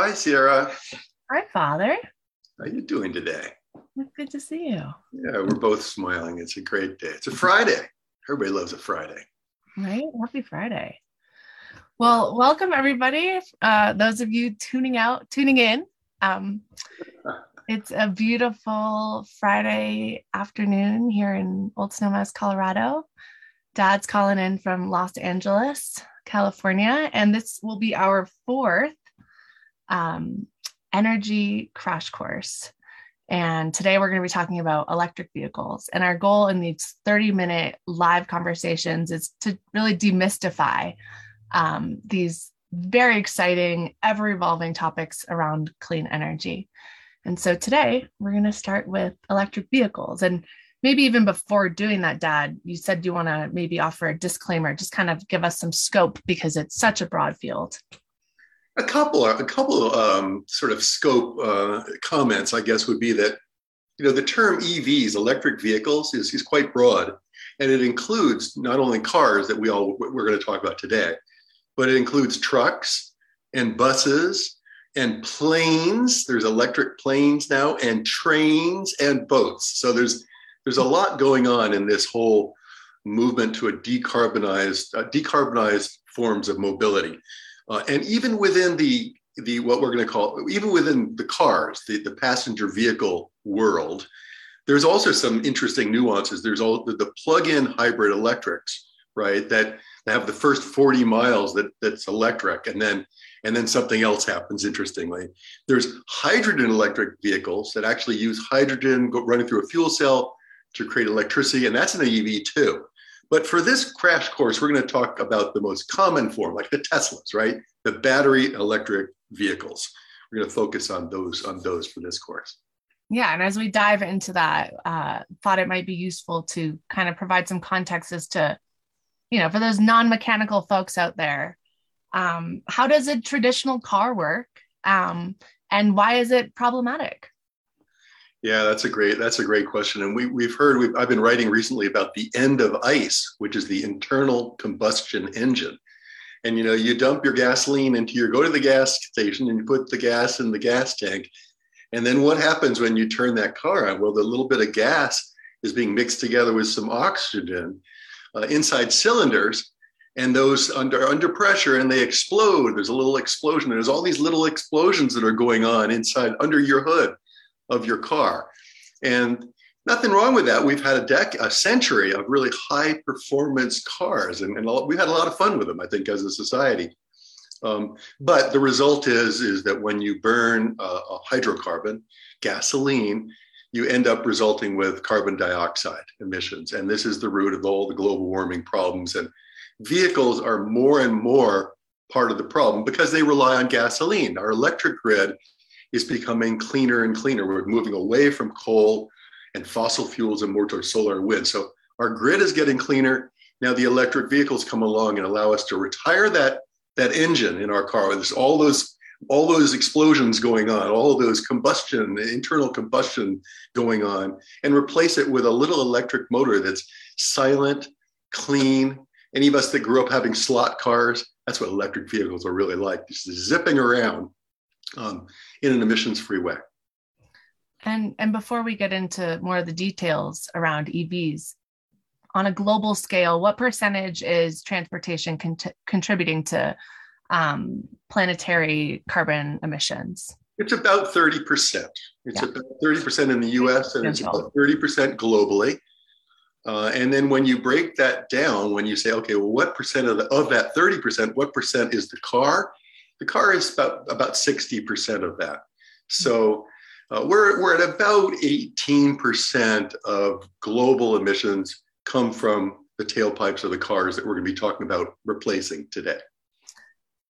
Hi, Sierra. Hi, Father. How are you doing today? It's good to see you. Yeah, we're both smiling. It's a great day. It's a Friday. Everybody loves a Friday. Right? Happy Friday. Well, welcome everybody. Uh, those of you tuning out, tuning in. Um, it's a beautiful Friday afternoon here in Old Snowmass, Colorado. Dad's calling in from Los Angeles, California, and this will be our fourth um, energy crash course. And today we're going to be talking about electric vehicles. And our goal in these 30 minute live conversations is to really demystify um, these very exciting, ever evolving topics around clean energy. And so today we're going to start with electric vehicles. And maybe even before doing that, Dad, you said you want to maybe offer a disclaimer, just kind of give us some scope because it's such a broad field. A couple, a couple um, sort of scope uh, comments, I guess, would be that you know the term EVs, electric vehicles, is, is quite broad, and it includes not only cars that we all we're going to talk about today, but it includes trucks and buses and planes. There's electric planes now, and trains and boats. So there's there's a lot going on in this whole movement to a decarbonized uh, decarbonized forms of mobility. Uh, and even within the the what we're going to call even within the cars, the, the passenger vehicle world, there's also some interesting nuances. There's all the, the plug-in hybrid electrics, right? That, have the first 40 miles that that's electric, and then and then something else happens. Interestingly, there's hydrogen electric vehicles that actually use hydrogen running through a fuel cell to create electricity, and that's an EV too. But for this crash course, we're going to talk about the most common form, like the Teslas, right? The battery electric vehicles. We're going to focus on those on those for this course. Yeah, and as we dive into that, uh, thought it might be useful to kind of provide some context as to, you know, for those non-mechanical folks out there, um, how does a traditional car work, um, and why is it problematic? Yeah, that's a great that's a great question, and we we've heard we've, I've been writing recently about the end of ICE, which is the internal combustion engine. And you know, you dump your gasoline into your go to the gas station and you put the gas in the gas tank, and then what happens when you turn that car on? Well, the little bit of gas is being mixed together with some oxygen uh, inside cylinders, and those under under pressure and they explode. There's a little explosion. There's all these little explosions that are going on inside under your hood of your car. And nothing wrong with that. We've had a dec a century of really high performance cars, and, and we've had a lot of fun with them. I think as a society. Um, but the result is is that when you burn a hydrocarbon, gasoline, you end up resulting with carbon dioxide emissions, and this is the root of all the global warming problems. And vehicles are more and more part of the problem because they rely on gasoline. Our electric grid is becoming cleaner and cleaner. We're moving away from coal and fossil fuels and more towards solar and wind. So our grid is getting cleaner. Now the electric vehicles come along and allow us to retire that, that engine in our car. There's all those all those explosions going on, all those combustion, internal combustion going on, and replace it with a little electric motor that's silent, clean. Any of us that grew up having slot cars, that's what electric vehicles are really like, just zipping around um, in an emissions free way. And, and before we get into more of the details around EVs, on a global scale, what percentage is transportation con- contributing to um, planetary carbon emissions? It's about 30%. It's yeah. about 30% in the US and it's about 30% globally. Uh, and then when you break that down, when you say, okay, well, what percent of, the, of that 30%, what percent is the car? The car is about, about 60% of that. So uh, we're, we're at about 18% of global emissions come from the tailpipes of the cars that we're going to be talking about replacing today.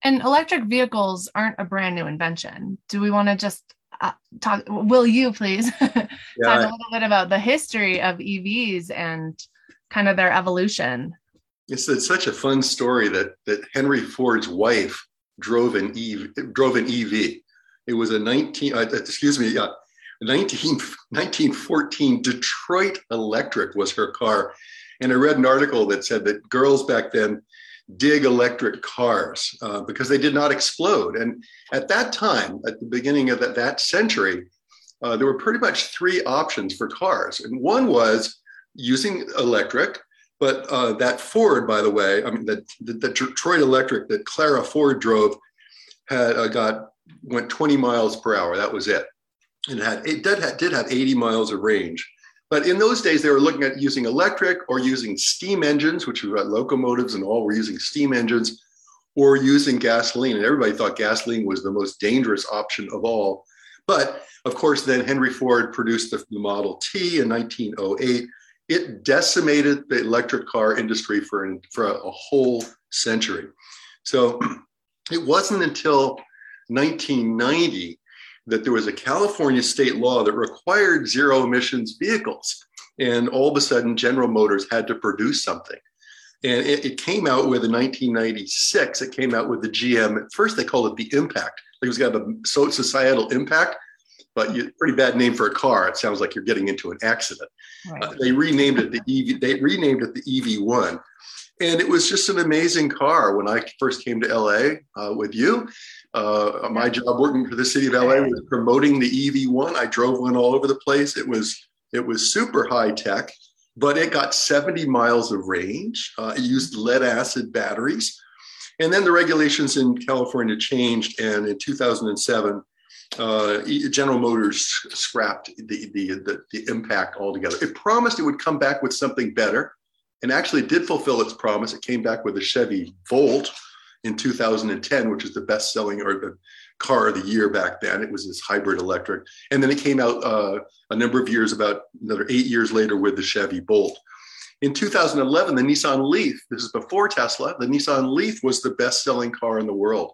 And electric vehicles aren't a brand new invention. Do we want to just uh, talk? Will you please yeah, talk a little bit about the history of EVs and kind of their evolution? It's, it's such a fun story that that Henry Ford's wife drove an EV. Drove an EV. It was a 19. Uh, excuse me. Uh, 19, 1914 Detroit Electric was her car. And I read an article that said that girls back then dig electric cars uh, because they did not explode. And at that time, at the beginning of that, that century, uh, there were pretty much three options for cars. And one was using electric, but uh, that Ford, by the way, I mean, the, the, the, Detroit Electric that Clara Ford drove had uh, got went 20 miles per hour. That was it. And it had it did have, did have 80 miles of range. But in those days, they were looking at using electric or using steam engines, which were locomotives and all were using steam engines, or using gasoline. And everybody thought gasoline was the most dangerous option of all. But of course, then Henry Ford produced the, the Model T in 1908. It decimated the electric car industry for, for a, a whole century. So it wasn't until 1990 that there was a California state law that required zero emissions vehicles. And all of a sudden, General Motors had to produce something. And it, it, came out with in 1996, it came out with the GM. At first, they called it the Impact. It was got a societal impact, but you, pretty bad name for a car. It sounds like you're getting into an accident. Right. Uh, they renamed it the EV. They renamed it the EV1, and it was just an amazing car. When I first came to LA uh, with you, uh, my job working for the city of LA was promoting the EV1. I drove one all over the place. It was it was super high tech, but it got 70 miles of range. Uh, it used lead acid batteries, and then the regulations in California changed. And in 2007, uh, General Motors scrapped the, the, the the impact altogether. It promised it would come back with something better, and actually did fulfill its promise. It came back with a Chevy Volt in 2010, which is the best selling or the car of the year back then. It was this hybrid electric. And then it came out uh, a number of years, about another eight years later, with the Chevy Bolt. In 2011, the Nissan Leaf, this is before Tesla, the Nissan Leaf was the best selling car in the world.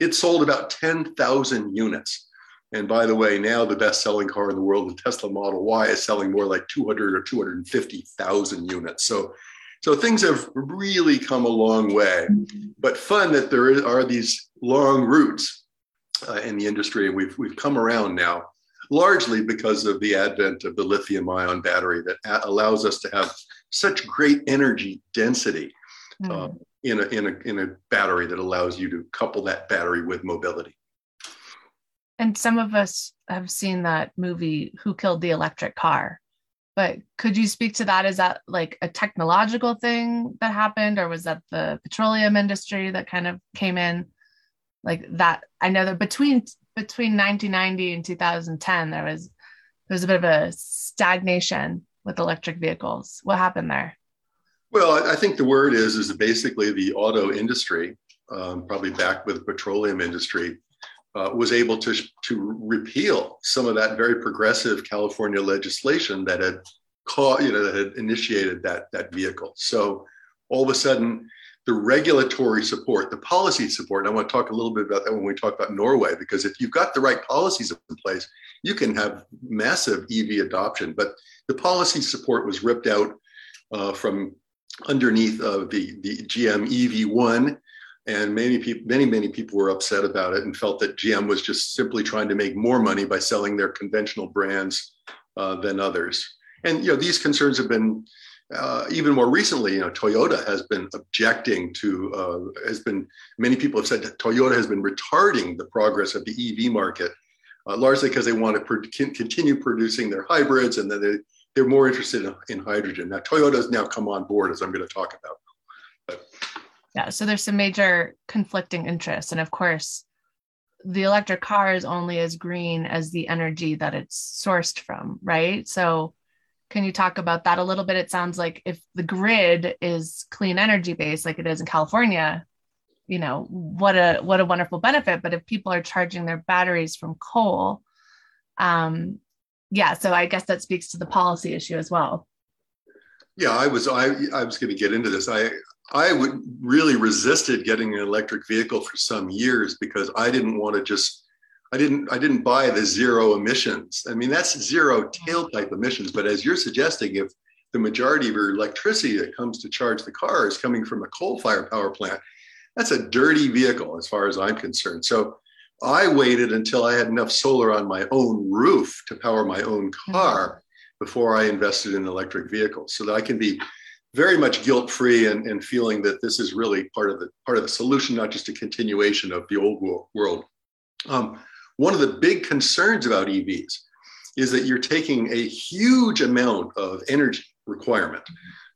It sold about 10,000 units. And by the way, now the best selling car in the world, the Tesla Model Y, is selling more like 200 or 250,000 units. So so things have really come a long way, but fun that there are these long routes uh, in the industry. And we've, we've come around now, largely because of the advent of the lithium ion battery that allows us to have such great energy density mm. In, a, in, a, in a battery that allows you to couple that battery with mobility. And some of us have seen that movie, Who Killed the Electric Car? but could you speak to that is that like a technological thing that happened or was that the petroleum industry that kind of came in like that i know that between between 1990 and 2010 there was there was a bit of a stagnation with electric vehicles what happened there well i think the word is is basically the auto industry um, probably back with the petroleum industry uh, was able to, to repeal some of that very progressive California legislation that had caught, you know, that had initiated that, that vehicle. So all of a sudden, the regulatory support, the policy support, and I want to talk a little bit about that when we talk about Norway, because if you've got the right policies in place, you can have massive EV adoption. But the policy support was ripped out uh, from underneath of the, the GM EV1 and many people many many people were upset about it and felt that gm was just simply trying to make more money by selling their conventional brands uh, than others. And you know these concerns have been uh, even more recently you know toyota has been objecting to uh, has been many people have said that toyota has been retarding the progress of the ev market uh, largely because they want to pro- continue producing their hybrids and then they, they're more interested in, hydrogen. Now toyota has now come on board as i'm going to talk about. But, yeah so there's some major conflicting interests and of course the electric car is only as green as the energy that it's sourced from right? So can you talk about that a little bit? It sounds like if the grid is clean energy based like it is in california you know what a what a wonderful benefit. But if people are charging their batteries from coal um yeah so i guess that speaks to the policy issue as well yeah i was i i was going to get into this i I would really resisted getting an electric vehicle for some years because I didn't want to just I didn't I didn't buy the zero emissions. I mean that's zero tailpipe mm-hmm. emissions, but as you're suggesting if the majority of your electricity that comes to charge the car is coming from a coal-fired power plant, that's a dirty vehicle as far as I'm concerned. So I waited until I had enough solar on my own roof to power my own car before I invested in electric vehicles so that I can be very much guilt free and, and feeling that this is really part of the part of the solution, not just a continuation of the old world. Um, one of the big concerns about EVs is that you're taking a huge amount of energy requirement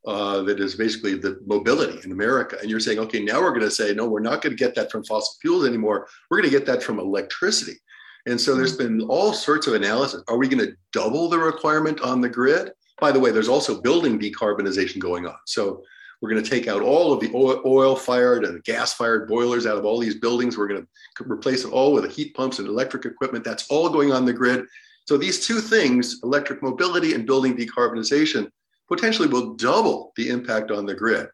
uh, that is basically the mobility in America. And you're saying, okay, now we're going to say, no, we're not going to get that from fossil fuels anymore. We're going to get that from electricity. And so there's been all sorts of analysis. Are we going to double the requirement on the grid? By the way, there's also building decarbonization going on. So we're going to take out all of the oil fired and gas fired boilers out of all these buildings. We're going to replace it all with heat pumps and electric equipment. That's all going on the grid. So these two things, electric mobility and building decarbonization, potentially will double the impact on the grid.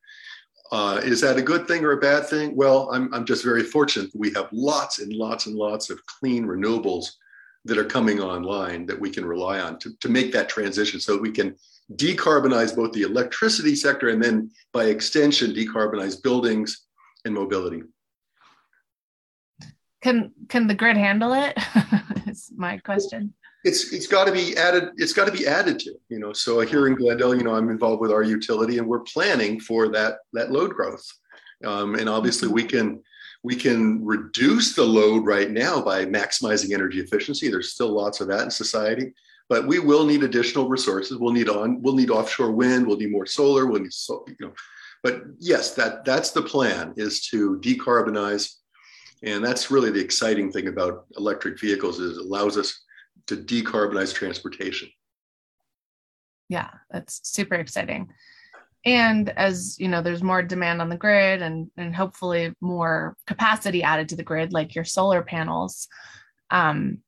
Uh, is that a good thing or a bad thing? Well, I'm, I'm just very fortunate we have lots and lots and lots of clean renewables that are coming online that we can rely on to, to make that transition so that we can decarbonize both the electricity sector and then by extension decarbonize buildings and mobility can can the grid handle it is my question it's it's got to be added it's got to be added to you know so here in glendale you know i'm involved with our utility and we're planning for that that load growth. Um, and obviously we can we can reduce the load right now by maximizing energy efficiency. There's still lots of that in society but we will need additional resources. We'll need on we'll need offshore wind we'll need more solar we'll need so you know but yes that that's the plan is to decarbonize. And that's really the exciting thing about electric vehicles is it allows us to decarbonize transportation. Yeah, that's super exciting. And as you know, there's more demand on the grid and, and hopefully more capacity added to the grid, like your solar panels. Um,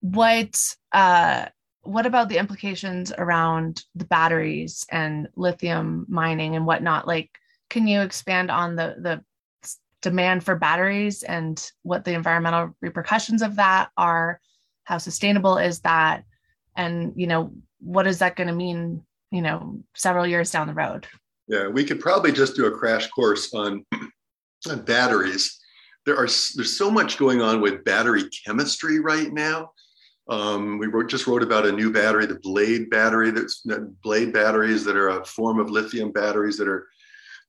what uh, what about the implications around the batteries and lithium mining and whatnot? Like, can you expand on the the demand for batteries and what the environmental repercussions of that are? How sustainable is that and you know what is that going to mean you know several years down the road yeah we could probably just do a crash course on, on batteries there are there's so much going on with battery chemistry right now um, we wrote, just wrote about a new battery, the Blade battery. That's Blade batteries that are a form of lithium batteries that are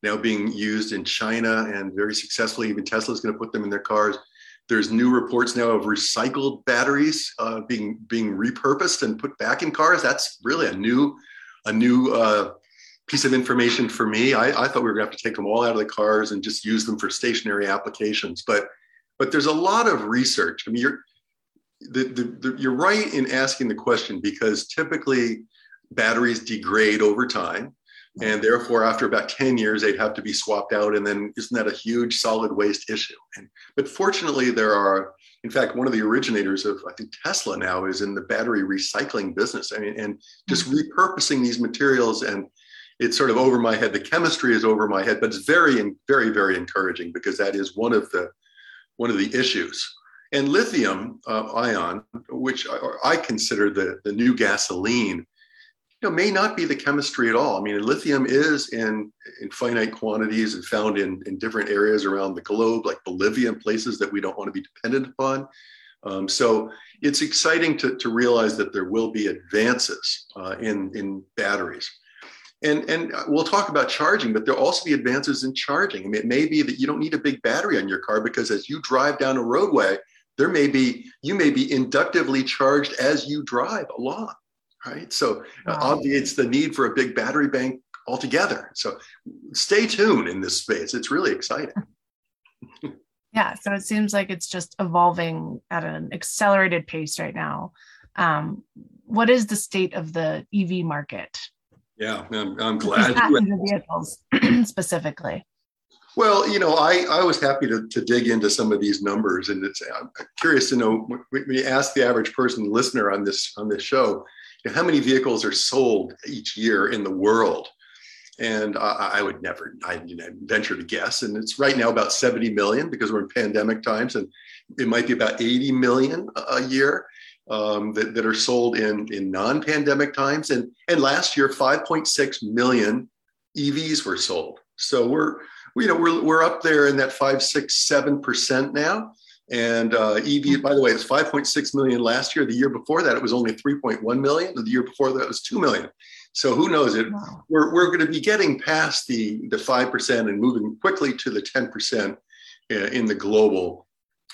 now being used in China and very successfully. Even Tesla is going to put them in their cars. There's new reports now of recycled batteries uh, being being repurposed and put back in cars. That's really a new a new uh, piece of information for me. I, I thought we were going to have to take them all out of the cars and just use them for stationary applications. But but there's a lot of research. I mean, you're the, the, the, you're right in asking the question because typically batteries degrade over time and therefore after about 10 years they'd have to be swapped out. And then isn't that a huge solid waste issue? And, but fortunately there are in fact one of the originators of i think tesla now is in the battery recycling business. I mean and just mm-hmm. repurposing these materials and it's sort of over my head. The chemistry is over my head but it's very very very encouraging because that is one of the one of the issues. And lithium uh, ion which I, I consider the, the new gasoline know, may not be the chemistry at all. I mean, lithium is in, in finite quantities and found in, in different areas around the globe, like Bolivia and places that we don't want to be dependent upon. Um, so it's exciting to, to realize that there will be advances uh, in, in batteries. And, and we'll talk about charging, but there'll also be advances in charging. I mean, it may be that you don't need a big battery on your car because as you drive down a roadway, there may be, you may be inductively charged as you drive along right? So uh, wow. obviates the need for a big battery bank altogether. So stay tuned in this space. It's really exciting. yeah. So it seems like it's just evolving at an accelerated pace right now. Um, what is the state of the EV market? Yeah, I'm, I'm glad. vehicles specifically. Well, you know, I, I was happy to, to dig into some of these numbers, and it's I'm curious to know when you ask the average person listener on this on this show, how many vehicles are sold each year in the world? And I, I would never, I you know, venture to guess. And it's right now about 70 million because we're in pandemic times, and it might be about 80 million a year um, that, that are sold in, in non-pandemic times. And, and last year, 5.6 million EVs were sold. So we're, you know, we're, we're up there in that five, six, seven percent now. And uh, EV, by the way, it's 5.6 million last year. The year before that, it was only 3.1 million. The year before that, it was 2 million. So who knows it? Wow. We're, we're going to be getting past the, the 5% and moving quickly to the 10% uh, in the global,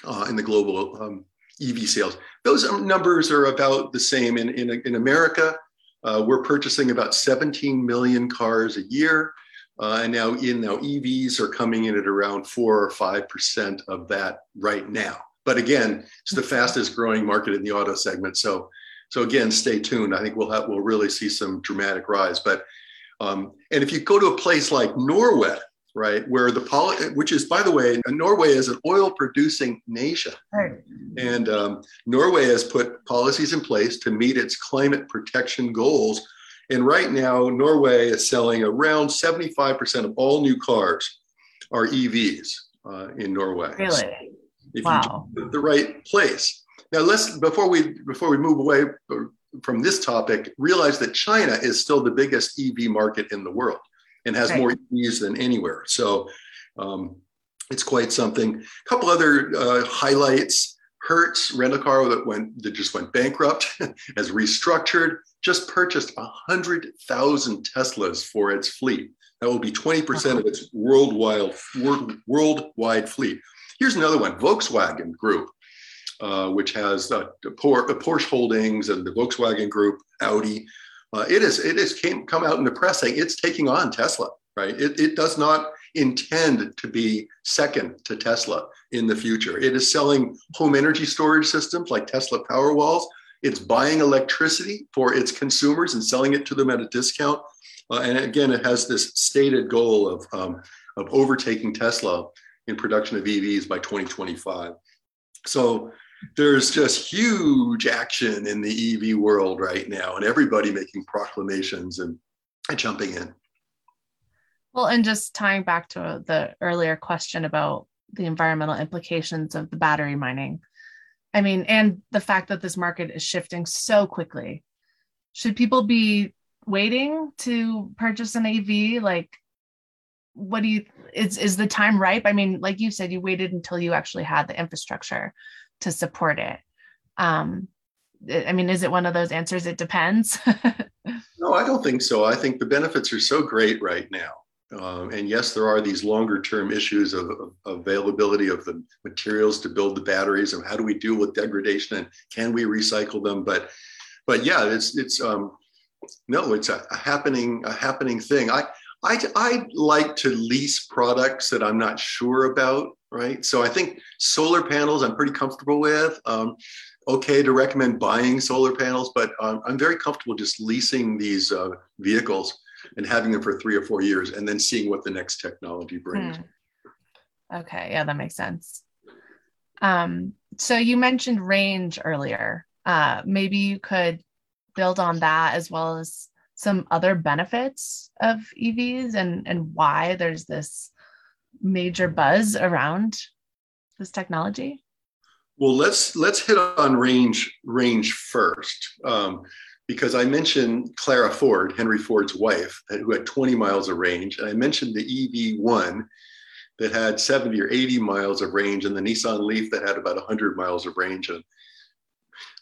uh, in the global um, EV sales. Those numbers are about the same in, in, in America. Uh, we're purchasing about 17 million cars a year. Uh, and now in now EVs are coming in at around four or five percent of that right now. But again, it's the fastest growing market in the auto segment. So so again, stay tuned. I think we'll have we'll really see some dramatic rise. But um, and if you go to a place like Norway, right, where the poli- which is by the way, Norway is an oil producing nation, right. and um, Norway has put policies in place to meet its climate protection goals. And right now, Norway is selling around 75% of all new cars are EVs uh, in Norway. Really? So if wow. you the right place. Now let's before we before we move away from this topic, realize that China is still the biggest EV market in the world and has right. more EVs than anywhere. So um, it's quite something. A couple other uh, highlights: Hertz rental car that went that just went bankrupt has restructured. Just purchased hundred thousand Teslas for its fleet. That will be twenty percent of its worldwide world, worldwide fleet. Here's another one: Volkswagen Group uh, which has uh, Porsche Holdings and the Volkswagen Group, Audi. Uh, it is it has came come out in the press saying it's taking on Tesla. Right? It, it does not intend to be second to Tesla in the future. It is selling home energy storage systems like Tesla Powerwalls. It's buying electricity for its consumers and selling it to them at a discount. Uh, and again, it has this stated goal of, um, of overtaking Tesla in production of EVs by 2025. So there's just huge action in the EV world right now, and everybody making proclamations and, and jumping in. Well, and just tying back to the earlier question about the environmental implications of the battery mining. I mean, and the fact that this market is shifting so quickly. Should people be waiting to purchase an EV? Like, what do you is is the time ripe? I mean, like you said, you waited until you actually had the infrastructure to support it um i mean is it one of those answers it depends no i don't think so i think the benefits are so great right now um, and yes there are these longer term issues of, of, availability of the materials to build the batteries and how do we deal with degradation and can we recycle them but but yeah it's it's um no it's a, a happening a happening thing i I, I like to lease products that I'm not sure about, right? So I think solar panels I'm pretty comfortable with. Um, okay to recommend buying solar panels, but um, I'm very comfortable just leasing these uh, vehicles and having them for three or four years and then seeing what the next technology brings. Hmm. Okay, yeah, that makes sense. Um, so you mentioned range earlier. Uh, maybe you could build on that as well as some other benefits of EVs and and why there's this major buzz around this technology? Well, let's let's hit on range range first, um, because I mentioned Clara Ford, Henry Ford's wife, who had 20 miles of range, and I mentioned the EV1 that had 70 or 80 miles of range, and the Nissan Leaf that had about 100 miles of range. And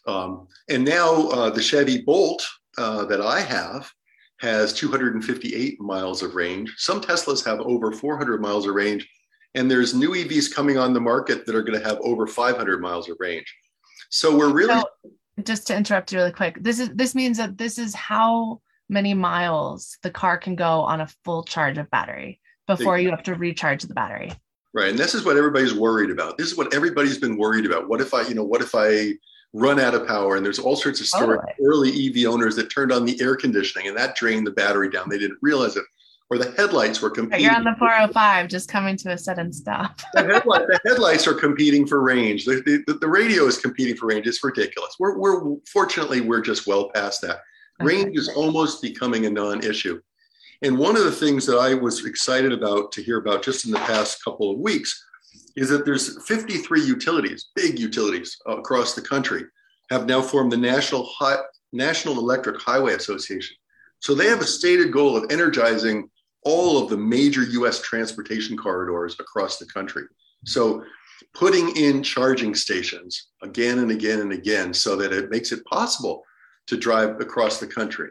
um, and now uh, the Chevy Bolt uh, that I have has 258 miles of range. Some Teslas have over 400 miles of range, and there's new EVs coming on the market that are going to have over 500 miles of range. So we're really so, just to interrupt you really quick. This is this means that this is how many miles the car can go on a full charge of battery before you have to recharge the battery. Right, and this is what everybody's worried about. This is what everybody's been worried about. What if I, you know, what if I run out of power. And there's all sorts of stories. Oh. Early EV owners that turned on the air conditioning and that drained the battery down. They didn't realize it. Or the headlights were competing. You're on the 405, just coming to a sudden stop. the, headlight, the, headlights are competing for range. The, the, the, radio is competing for range. It's ridiculous. We're, we're fortunately we're just well past that. Range okay. is almost becoming a non-issue. And one of the things that I was excited about to hear about just in the past couple of weeks is that there's 53 utilities, big utilities uh, across the country, have now formed the National, Hi- National Electric Highway Association. So they have a stated goal of energizing all of the major US transportation corridors across the country. So putting in charging stations again and again and again so that it makes it possible to drive across the country.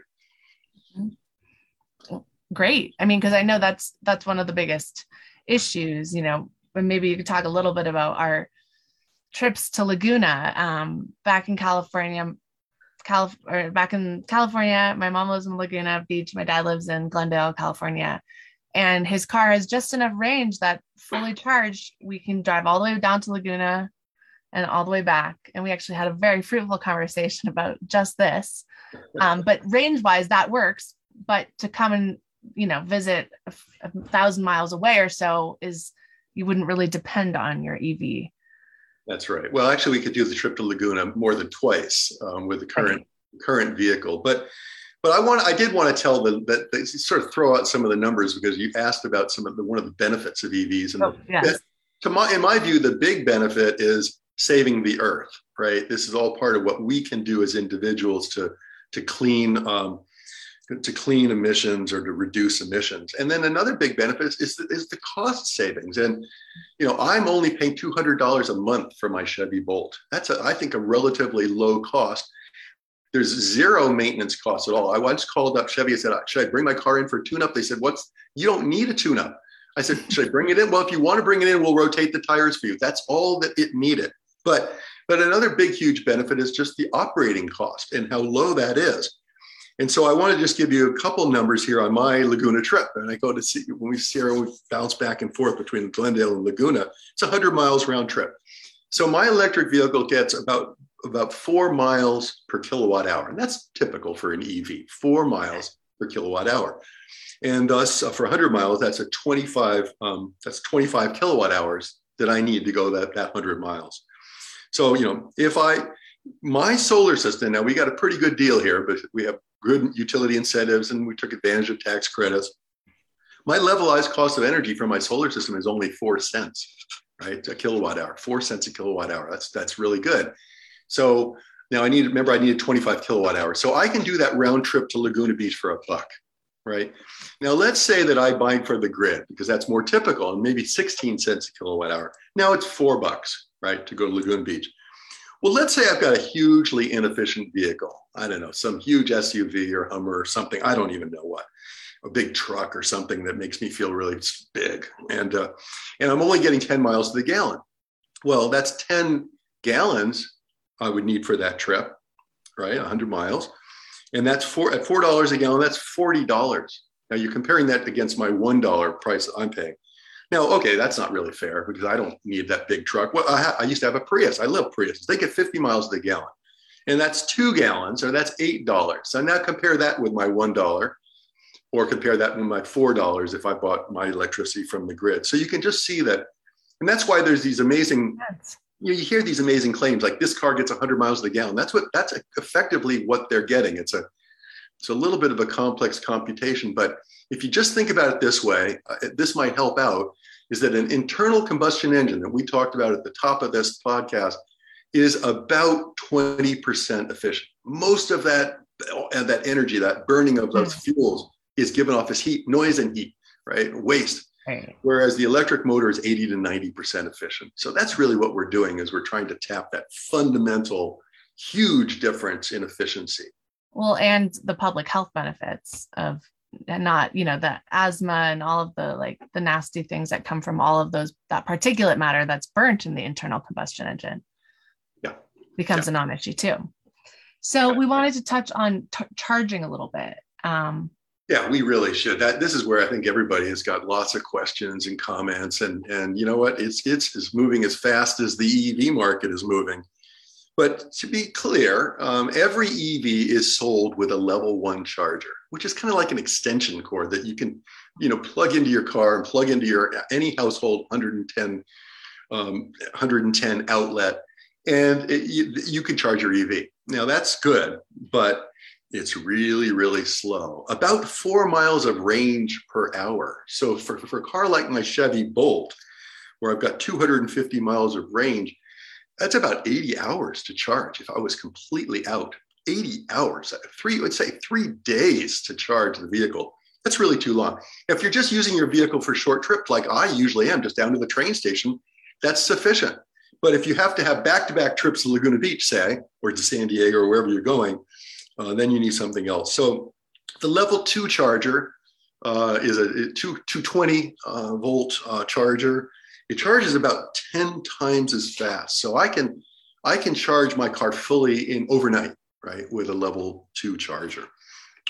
great. I mean, because I know that's that's one of the biggest issues, you know, and maybe you could talk a little bit about our trips to Laguna um, back in California. Calif- or back in California, my mom lives in Laguna Beach. My dad lives in Glendale, California, and his car has just enough range that fully charged, we can drive all the way down to Laguna and all the way back. And we actually had a very fruitful conversation about just this. Um, but range wise, that works. But to come and you know visit a, a thousand miles away or so is you wouldn't really depend on your EV. That's right. Well, actually, we could do the trip to Laguna more than twice um, with the current current vehicle. But but I want I did want to tell the that sort of throw out some of the numbers because you asked about some of the one of the benefits of EVs and oh, yes. to my in my view the big benefit is saving the earth. Right. This is all part of what we can do as individuals to to clean um, to clean emissions or to reduce emissions. And then another big benefit is, the, is the cost savings. And, you know, I'm only paying $200 a month for my Chevy Bolt. That's, a, I think, a relatively low cost. There's zero maintenance costs at all. I once called up Chevy and said, uh, should I bring my car in for a tune-up? They said, what's, you don't need a tune-up. I said, should I bring it in? Well, if you want to bring it in, we'll rotate the tires for you. That's all that it needed. But, but another big, huge benefit is just the operating cost and how low that is and so I want to just give you a couple numbers here on my Laguna trip. And I go to see when we see her, we bounce back and forth between Glendale and Laguna. It's 100 miles round trip. So my electric vehicle gets about about four miles per kilowatt hour, and that's typical for an EV. Four miles per kilowatt hour, and thus uh, for 100 miles, that's a 25 um, that's 25 kilowatt hours that I need to go that that 100 miles. So you know if I my solar system now we got a pretty good deal here, but we have good utility incentives and we took advantage of tax credits. My levelized cost of energy for my solar system is only four cents, right? A kilowatt hour, four cents a kilowatt hour. That's that's really good. So now I need remember I needed 25 kilowatt hours. So I can do that round trip to Laguna Beach for a buck, right? Now let's say that I buy for the grid because that's more typical and maybe 16 cents a kilowatt hour. Now it's four bucks, right, to go to Laguna Beach. Well, let's say I've got a hugely inefficient vehicle. I don't know, some huge SUV or Hummer or something. I don't even know what, a big truck or something that makes me feel really big. And, uh, and I'm only getting 10 miles to the gallon. Well, that's 10 gallons I would need for that trip, right? 100 miles. And that's four, at $4 a gallon, that's $40. Now you're comparing that against my $1 price I'm paying. Now, okay, that's not really fair because I don't need that big truck. Well, I, ha- I used to have a Prius. I love Priuses. They get 50 miles to the gallon, and that's two gallons, or that's eight dollars. So now compare that with my one dollar, or compare that with my four dollars if I bought my electricity from the grid. So you can just see that, and that's why there's these amazing. You, know, you hear these amazing claims like this car gets 100 miles to the gallon. That's what that's effectively what they're getting. It's a it's a little bit of a complex computation, but if you just think about it this way, uh, this might help out is that an internal combustion engine that we talked about at the top of this podcast is about 20% efficient. Most of that, uh, that energy, that burning of those mm. fuels is given off as heat, noise and heat, right? Waste. Right. Whereas the electric motor is 80 to 90% efficient. So that's really what we're doing is we're trying to tap that fundamental, huge difference in efficiency. Well, and the public health benefits of and not you know the asthma and all of the like the nasty things that come from all of those that particulate matter that's burnt in the internal combustion engine yeah. becomes yeah. a non-issue too. So yeah. we wanted to touch on t- charging a little bit um, yeah we really should. That this is where i think everybody has got lots of questions and comments and and you know what? It's it's, it's moving as fast as the ev market is moving but to be clear, um, every EV is sold with a level one charger, which is kind of like an extension cord that you can, you know, plug into your car and plug into your any household 110, um, 110 outlet, and it, you, you can charge your EV. Now that's good, but it's really, really slow. About four miles of range per hour. So for, for a car like my Chevy Bolt, where I've got 250 miles of range, that's about 80 hours to charge if I was completely out. 80 hours, three, let's say three days to charge the vehicle. That's really too long. If you're just using your vehicle for short trips, like I usually am, just down to the train station, that's sufficient. But if you have to have back to back trips to Laguna Beach, say, or to San Diego or wherever you're going, uh, then you need something else. So the level two charger uh, is a, two, 220 uh, volt uh, charger. It charges about 10 times as fast. So I can, I can charge my car fully in overnight, right, with a level two charger.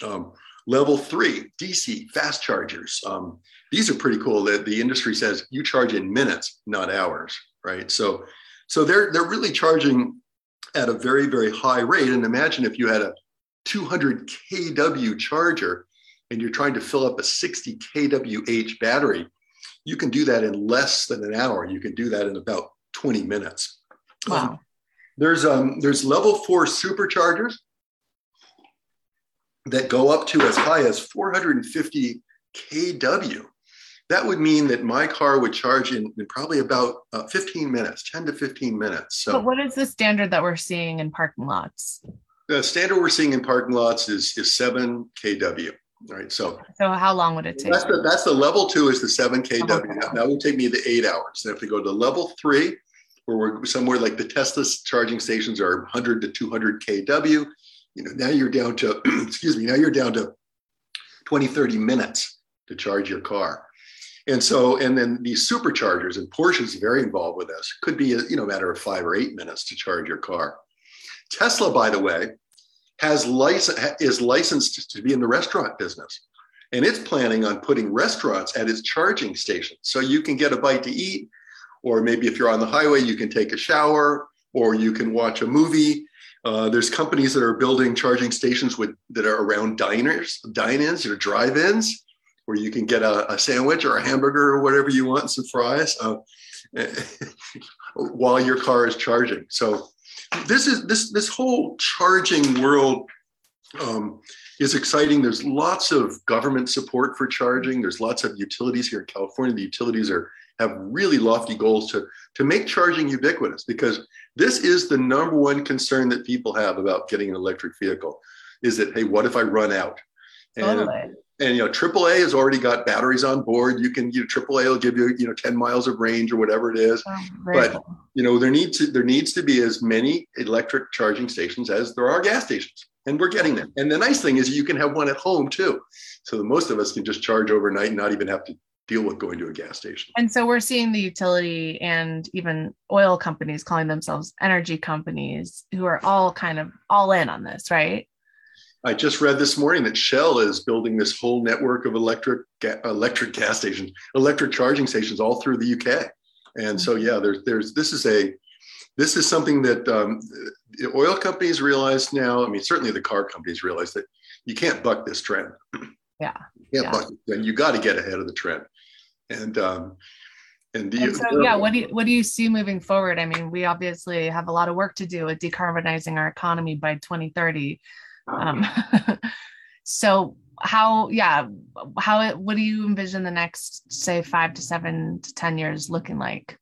Um, level three, DC fast chargers. Um, these are pretty cool. That the industry says you charge in minutes, not hours, right? So, so they're they're really charging at a very very high rate. And imagine if you had a 200 kW charger and you're trying to fill up a 60 kWh battery, you can do that in less than an hour. You can do that in about 20 minutes. Wow. Um, there's um there's level four superchargers that go up to as high as 450 kW. That would mean that my car would charge in, in probably about uh, 15 minutes, 10 to 15 minutes. So, but what is the standard that we're seeing in parking lots? The standard we're seeing in parking lots is, is 7 kW. Right. So, so how long would it take? That's the, that's the level two is the 7 kW. Okay. Uh-huh. That would take me the eight hours. And if we go to level three, where we're somewhere like the Tesla charging stations are 100 to 200 kW, you know, now you're down to, excuse me, now you're down to 20, 30 minutes to charge your car. And so, and then these superchargers, and Porsche is very involved with this, could be a you know matter of five or eight minutes to charge your car. Tesla, by the way, has license is licensed to be in the restaurant business, and it's planning on putting restaurants at its charging stations, so you can get a bite to eat, or maybe if you're on the highway, you can take a shower, or you can watch a movie. Uh, there's companies that are building charging stations with that are around diners, dine-ins or drive-ins where you can get a, a sandwich or a hamburger or whatever you want, some fries, uh, while your car is charging. So this is this this whole charging world um, is exciting. There's lots of government support for charging. There's lots of utilities here in California. The utilities are have really lofty goals to to make charging ubiquitous because this is the number one concern that people have about getting an electric vehicle is that hey what if i run out and totally and you know AAA has already got batteries on board. You can you know, AAA will give you you know 10 miles of range or whatever it is. Oh, but cool. you know there needs to there needs to be as many electric charging stations as there are gas stations, and we're getting them. And the nice thing is you can have one at home too, so that most of us can just charge overnight and not even have to deal with going to a gas station. And so we're seeing the utility and even oil companies calling themselves energy companies who are all kind of all in on this, right? I just read this morning that Shell is building this whole network of electric electric gas stations, electric charging stations all through the UK. And so, yeah, there's there's this is a this is something that um, oil companies realize now. I mean, certainly the car companies realize that you can't buck this trend. Yeah, you can't yeah. buck it. And you got to get ahead of the trend. And um, and, and so, yeah, what do you what do you see moving forward? I mean, we obviously have a lot of work to do with decarbonizing our economy by 2030 um, so how, yeah, how, what do you envision the next, say, five to seven to 10 years looking like?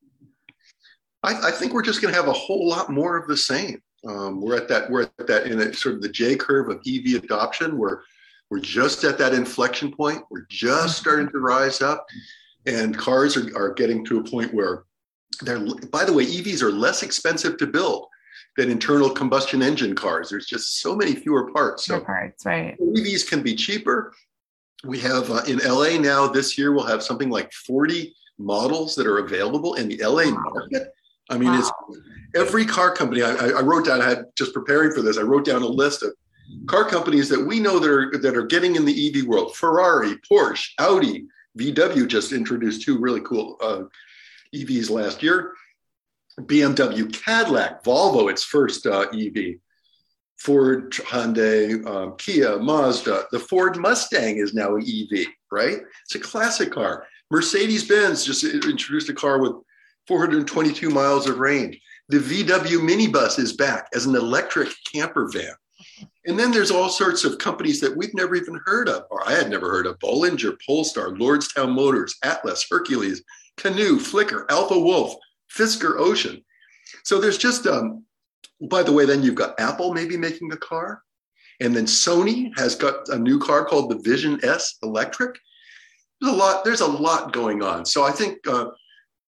I, I think we're just going to have a whole lot more of the same. Um, we're at that, we're at that in a, sort of the J curve of EV adoption where we're just at that inflection point. We're just mm-hmm. starting to rise up and cars are, are getting to a point where they're, by the way, EVs are less expensive to build than internal combustion engine cars. There's just so many fewer parts. So parts, right. EVs can be cheaper. We have uh, in LA now this year, we'll have something like 40 models that are available in the LA market. I mean, wow. it's every car company. I, I wrote down, I had just preparing for this, I wrote down a list of car companies that we know that are, that are getting in the EV world Ferrari, Porsche, Audi, VW just introduced two really cool uh, EVs last year. BMW, Cadillac, Volvo, its first uh, EV, Ford, Hyundai, um, Kia, Mazda. The Ford Mustang is now an EV, right? It's a classic car. Mercedes Benz just introduced a car with 422 miles of range. The VW minibus is back as an electric camper van. And then there's all sorts of companies that we've never even heard of, or I had never heard of Bollinger, Polestar, Lordstown Motors, Atlis, Hercules, Canoo, Flicker, Alpha Wolf, Fisker Ocean. So there's just, um, by the way, then you've got Apple maybe making a car. And then Sony has got a new car called the Vision S Electric. There's a lot, there's a lot going on. So I think uh,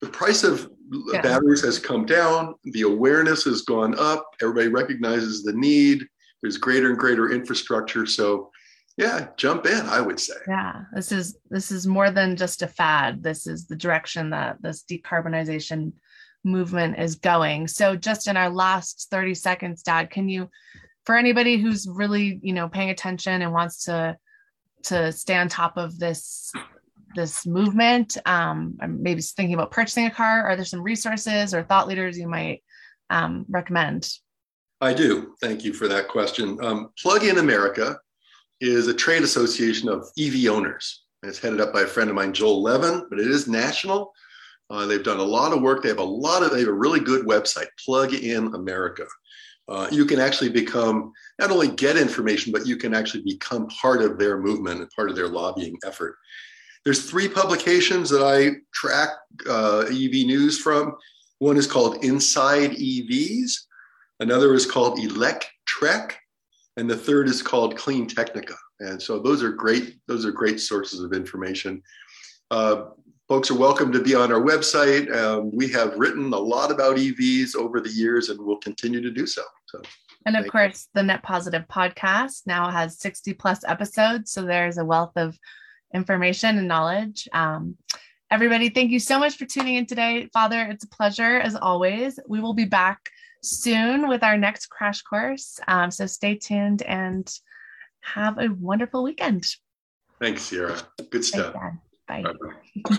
the price of yeah. batteries has come down, the awareness has gone up, everybody recognizes the need, there's greater and greater infrastructure. So yeah, jump in, I would say. Yeah, this is this is more than just a fad. This is the direction that this decarbonization movement is going. So just in our last 30 seconds, Dad, can you for anybody who's really, you know, paying attention and wants to to stay on top of this this movement, um, maybe thinking about purchasing a car, are there some resources or thought leaders you might um, recommend? I do. Thank you for that question. Um, Plug in America is a trade association of EV owners. It's headed up by a friend of mine, Joel Levin, but it is national. Uh, they've done a lot of work. They have a lot of, they have a really good website, Plug in America. Uh, you can actually become, not only get information, but you can actually become part of their movement and part of their lobbying effort. There's three publications that I track uh, EV news from. One is called Inside EVs. Another is called Electrek, and the third is called Clean Technica. And so those are great. Those are great sources of information. Uh, folks are welcome to be on our website. Um, we have written a lot about EVs over the years, and we'll continue to do so. So. And of course, you. the Net Positive podcast now has 60 plus episodes. So there's a wealth of information and knowledge. Um, everybody, thank you so much for tuning in today. Father, it's a pleasure as always. We will be back soon with our next crash course. Um, so stay tuned and have a wonderful weekend. Thanks, Sierra. Good stuff. Thanks, Bye. Bye.